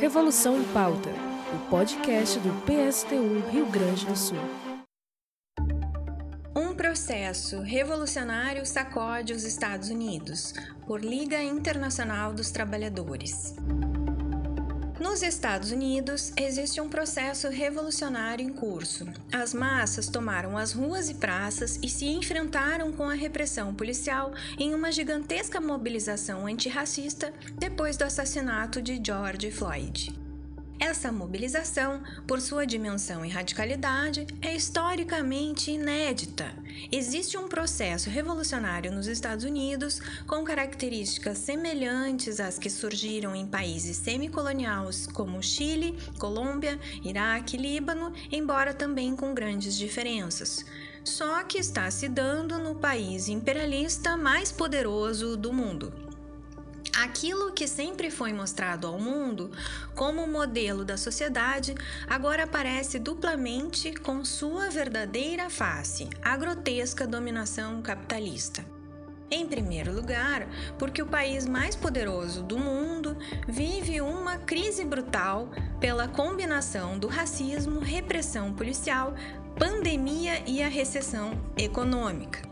Revolução em Pauta, o podcast do PSTU Rio Grande do Sul. Um processo revolucionário sacode os Estados Unidos, por Liga Internacional dos Trabalhadores. Nos Estados Unidos, existe um processo revolucionário em curso. As massas tomaram as ruas e praças e se enfrentaram com a repressão policial em uma gigantesca mobilização antirracista depois do assassinato de George Floyd. Essa mobilização, por sua dimensão e radicalidade, é historicamente inédita. Existe um processo revolucionário nos Estados Unidos com características semelhantes às que surgiram em países semicoloniais como Chile, Colômbia, Iraque e Líbano, embora também com grandes diferenças. Só que está se dando no país imperialista mais poderoso do mundo. Aquilo que sempre foi mostrado ao mundo como modelo da sociedade agora aparece duplamente com sua verdadeira face, a grotesca dominação capitalista. Em primeiro lugar, porque o país mais poderoso do mundo vive uma crise brutal pela combinação do racismo, repressão policial, pandemia e a recessão econômica.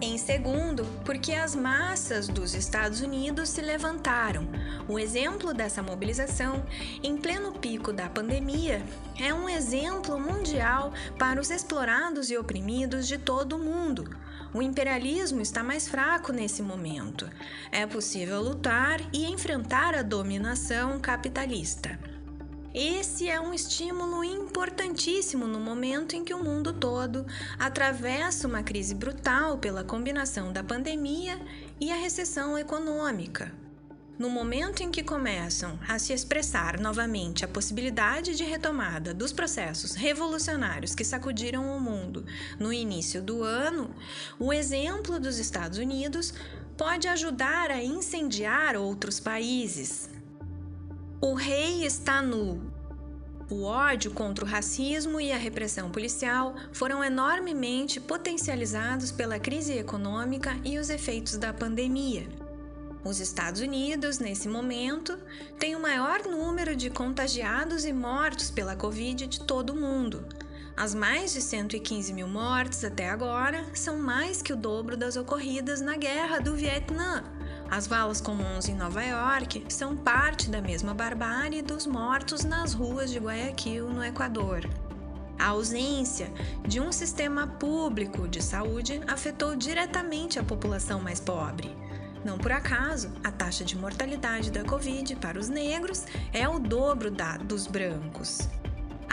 Em segundo, porque as massas dos Estados Unidos se levantaram. O exemplo dessa mobilização, em pleno pico da pandemia, é um exemplo mundial para os explorados e oprimidos de todo o mundo. O imperialismo está mais fraco nesse momento. É possível lutar e enfrentar a dominação capitalista. Esse é um estímulo importantíssimo no momento em que o mundo todo atravessa uma crise brutal pela combinação da pandemia e a recessão econômica. No momento em que começam a se expressar novamente a possibilidade de retomada dos processos revolucionários que sacudiram o mundo no início do ano, o exemplo dos Estados Unidos pode ajudar a incendiar outros países. O rei está nu. O ódio contra o racismo e a repressão policial foram enormemente potencializados pela crise econômica e os efeitos da pandemia. Os Estados Unidos, nesse momento, têm o maior número de contagiados e mortos pela Covid de todo o mundo. As mais de 115 mil mortes até agora são mais que o dobro das ocorridas na Guerra do Vietnã, as valas comuns em Nova York são parte da mesma barbárie dos mortos nas ruas de Guayaquil, no Equador. A ausência de um sistema público de saúde afetou diretamente a população mais pobre. Não por acaso, a taxa de mortalidade da Covid para os negros é o dobro da dos brancos.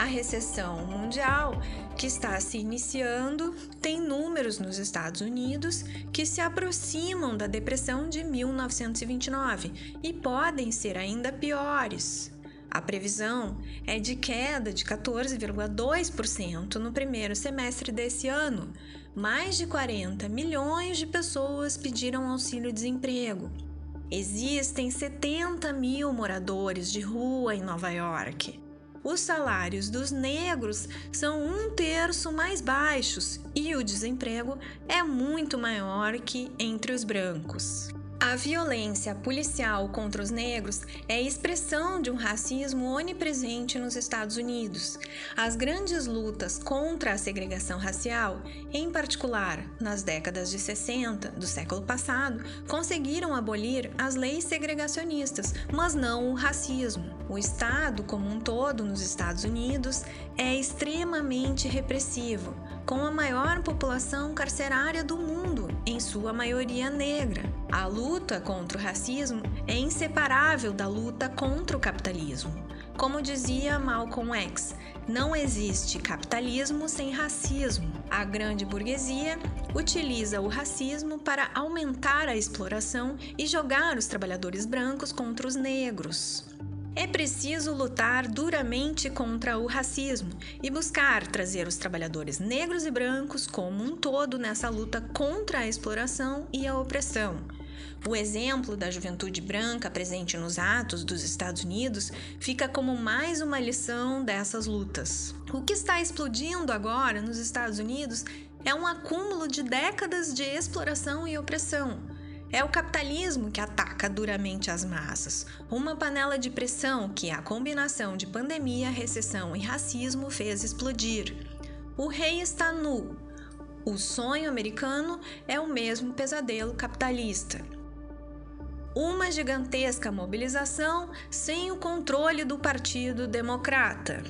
A recessão mundial que está se iniciando tem números nos Estados Unidos que se aproximam da depressão de 1929 e podem ser ainda piores. A previsão é de queda de 14,2% no primeiro semestre desse ano. Mais de 40 milhões de pessoas pediram auxílio-desemprego. Existem 70 mil moradores de rua em Nova York. Os salários dos negros são um terço mais baixos e o desemprego é muito maior que entre os brancos. A violência policial contra os negros é expressão de um racismo onipresente nos Estados Unidos. As grandes lutas contra a segregação racial, em particular nas décadas de 60 do século passado, conseguiram abolir as leis segregacionistas, mas não o racismo. O Estado, como um todo nos Estados Unidos, é extremamente repressivo, com a maior população carcerária do mundo, em sua maioria negra. A luta contra o racismo é inseparável da luta contra o capitalismo. Como dizia Malcolm X, não existe capitalismo sem racismo. A grande burguesia utiliza o racismo para aumentar a exploração e jogar os trabalhadores brancos contra os negros. É preciso lutar duramente contra o racismo e buscar trazer os trabalhadores negros e brancos como um todo nessa luta contra a exploração e a opressão. O exemplo da juventude branca presente nos atos dos Estados Unidos fica como mais uma lição dessas lutas. O que está explodindo agora nos Estados Unidos é um acúmulo de décadas de exploração e opressão. É o capitalismo que ataca duramente as massas, uma panela de pressão que a combinação de pandemia, recessão e racismo fez explodir. O rei está nu. O sonho americano é o mesmo pesadelo capitalista. Uma gigantesca mobilização sem o controle do Partido Democrata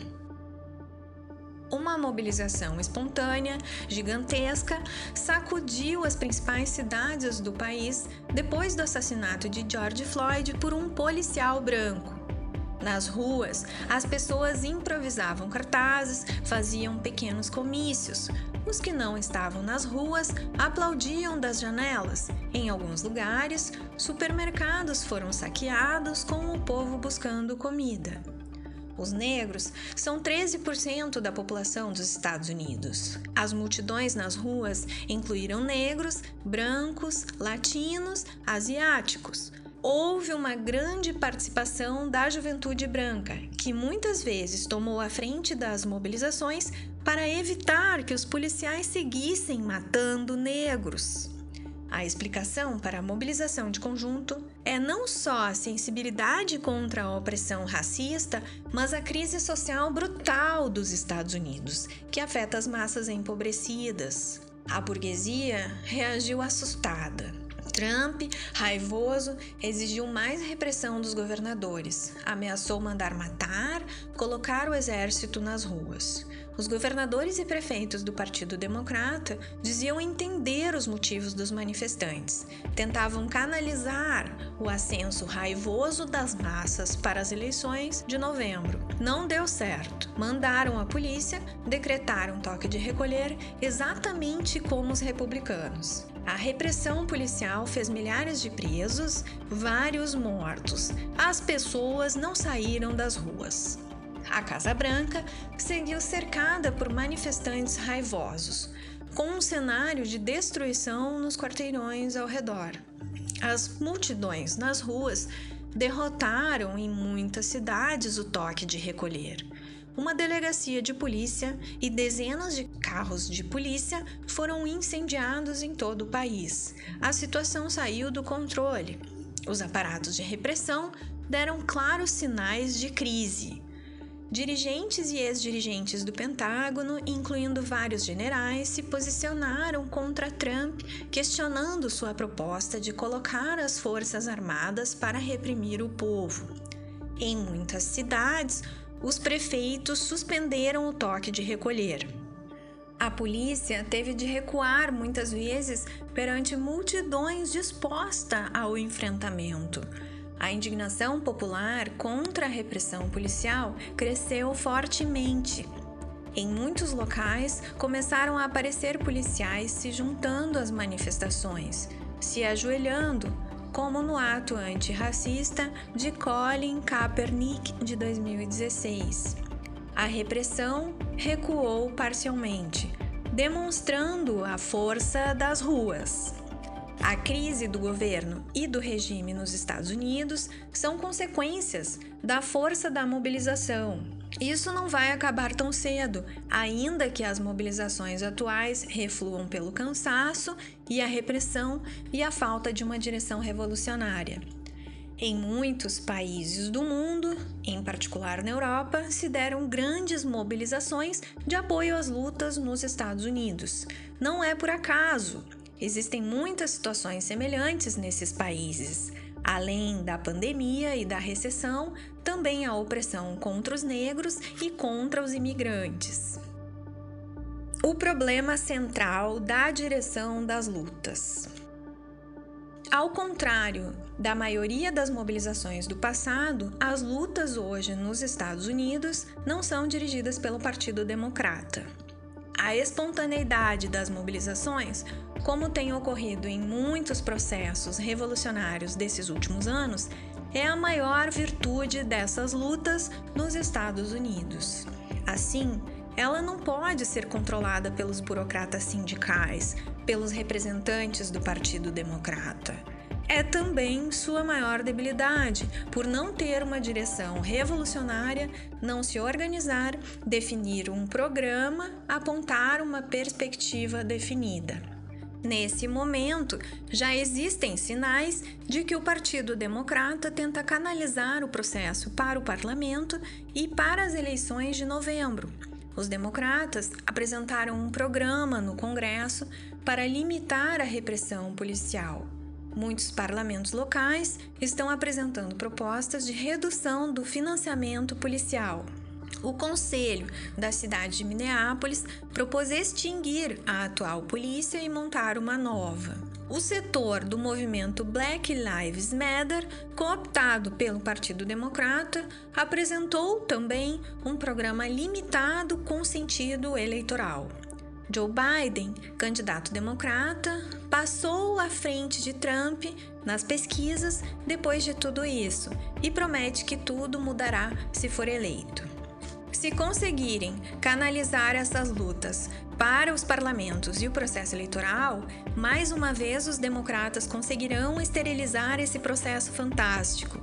uma mobilização espontânea, gigantesca, sacudiu as principais cidades do país depois do assassinato de George Floyd por um policial branco. Nas ruas, as pessoas improvisavam cartazes, faziam pequenos comícios. Os que não estavam nas ruas aplaudiam das janelas. Em alguns lugares, supermercados foram saqueados com o povo buscando comida. Os negros são 13% da população dos Estados Unidos. As multidões nas ruas incluíram negros, brancos, latinos, asiáticos. Houve uma grande participação da juventude branca, que muitas vezes tomou a frente das mobilizações para evitar que os policiais seguissem matando negros. A explicação para a mobilização de conjunto é não só a sensibilidade contra a opressão racista, mas a crise social brutal dos Estados Unidos, que afeta as massas empobrecidas. A burguesia reagiu assustada. Trump, raivoso, exigiu mais repressão dos governadores, ameaçou mandar matar, colocar o exército nas ruas. Os governadores e prefeitos do Partido Democrata diziam entender os motivos dos manifestantes, tentavam canalizar o ascenso raivoso das massas para as eleições de novembro. Não deu certo. Mandaram a polícia decretar um toque de recolher exatamente como os republicanos. A repressão policial fez milhares de presos, vários mortos. As pessoas não saíram das ruas. A Casa Branca seguiu cercada por manifestantes raivosos, com um cenário de destruição nos quarteirões ao redor. As multidões nas ruas derrotaram em muitas cidades o toque de recolher. Uma delegacia de polícia e dezenas de carros de polícia foram incendiados em todo o país. A situação saiu do controle. Os aparatos de repressão deram claros sinais de crise. Dirigentes e ex-dirigentes do Pentágono, incluindo vários generais, se posicionaram contra Trump, questionando sua proposta de colocar as Forças Armadas para reprimir o povo. Em muitas cidades, os prefeitos suspenderam o toque de recolher. A polícia teve de recuar muitas vezes perante multidões disposta ao enfrentamento. A indignação popular contra a repressão policial cresceu fortemente. Em muitos locais começaram a aparecer policiais se juntando às manifestações, se ajoelhando, como no ato antirracista de Colin Kaepernick de 2016. A repressão recuou parcialmente, demonstrando a força das ruas. A crise do governo e do regime nos Estados Unidos são consequências da força da mobilização. Isso não vai acabar tão cedo, ainda que as mobilizações atuais refluam pelo cansaço e a repressão e a falta de uma direção revolucionária. Em muitos países do mundo, em particular na Europa, se deram grandes mobilizações de apoio às lutas nos Estados Unidos. Não é por acaso. Existem muitas situações semelhantes nesses países. Além da pandemia e da recessão, também a opressão contra os negros e contra os imigrantes. O problema central da direção das lutas. Ao contrário da maioria das mobilizações do passado, as lutas hoje nos Estados Unidos não são dirigidas pelo Partido Democrata. A espontaneidade das mobilizações como tem ocorrido em muitos processos revolucionários desses últimos anos, é a maior virtude dessas lutas nos Estados Unidos. Assim, ela não pode ser controlada pelos burocratas sindicais, pelos representantes do Partido Democrata. É também sua maior debilidade, por não ter uma direção revolucionária, não se organizar, definir um programa, apontar uma perspectiva definida. Nesse momento, já existem sinais de que o Partido Democrata tenta canalizar o processo para o parlamento e para as eleições de novembro. Os democratas apresentaram um programa no Congresso para limitar a repressão policial. Muitos parlamentos locais estão apresentando propostas de redução do financiamento policial. O Conselho da cidade de Minneapolis propôs extinguir a atual polícia e montar uma nova. O setor do movimento Black Lives Matter, cooptado pelo Partido Democrata, apresentou também um programa limitado com sentido eleitoral. Joe Biden, candidato democrata, passou à frente de Trump nas pesquisas depois de tudo isso e promete que tudo mudará se for eleito. Se conseguirem canalizar essas lutas para os parlamentos e o processo eleitoral, mais uma vez os democratas conseguirão esterilizar esse processo fantástico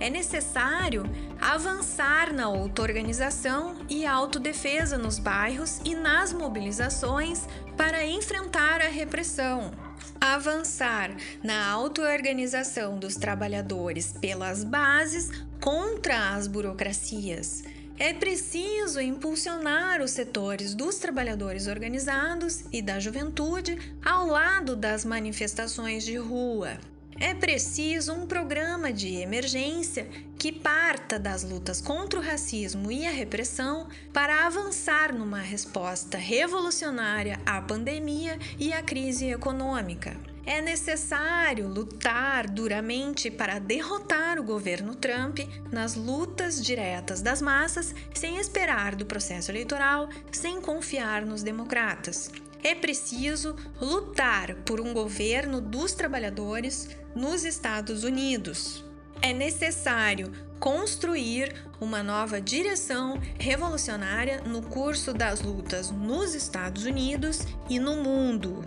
é necessário avançar na auto-organização e autodefesa nos bairros e nas mobilizações para enfrentar a repressão. Avançar na auto-organização dos trabalhadores pelas bases contra as burocracias. É preciso impulsionar os setores dos trabalhadores organizados e da juventude ao lado das manifestações de rua. É preciso um programa de emergência que parta das lutas contra o racismo e a repressão para avançar numa resposta revolucionária à pandemia e à crise econômica. É necessário lutar duramente para derrotar o governo Trump nas lutas diretas das massas, sem esperar do processo eleitoral, sem confiar nos democratas. É preciso lutar por um governo dos trabalhadores nos Estados Unidos. É necessário construir uma nova direção revolucionária no curso das lutas nos Estados Unidos e no mundo.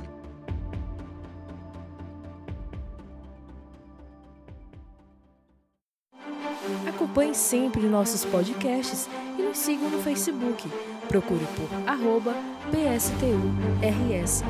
Acompanhe sempre nossos podcasts e nos siga no Facebook. Procure por arroba PSTURS.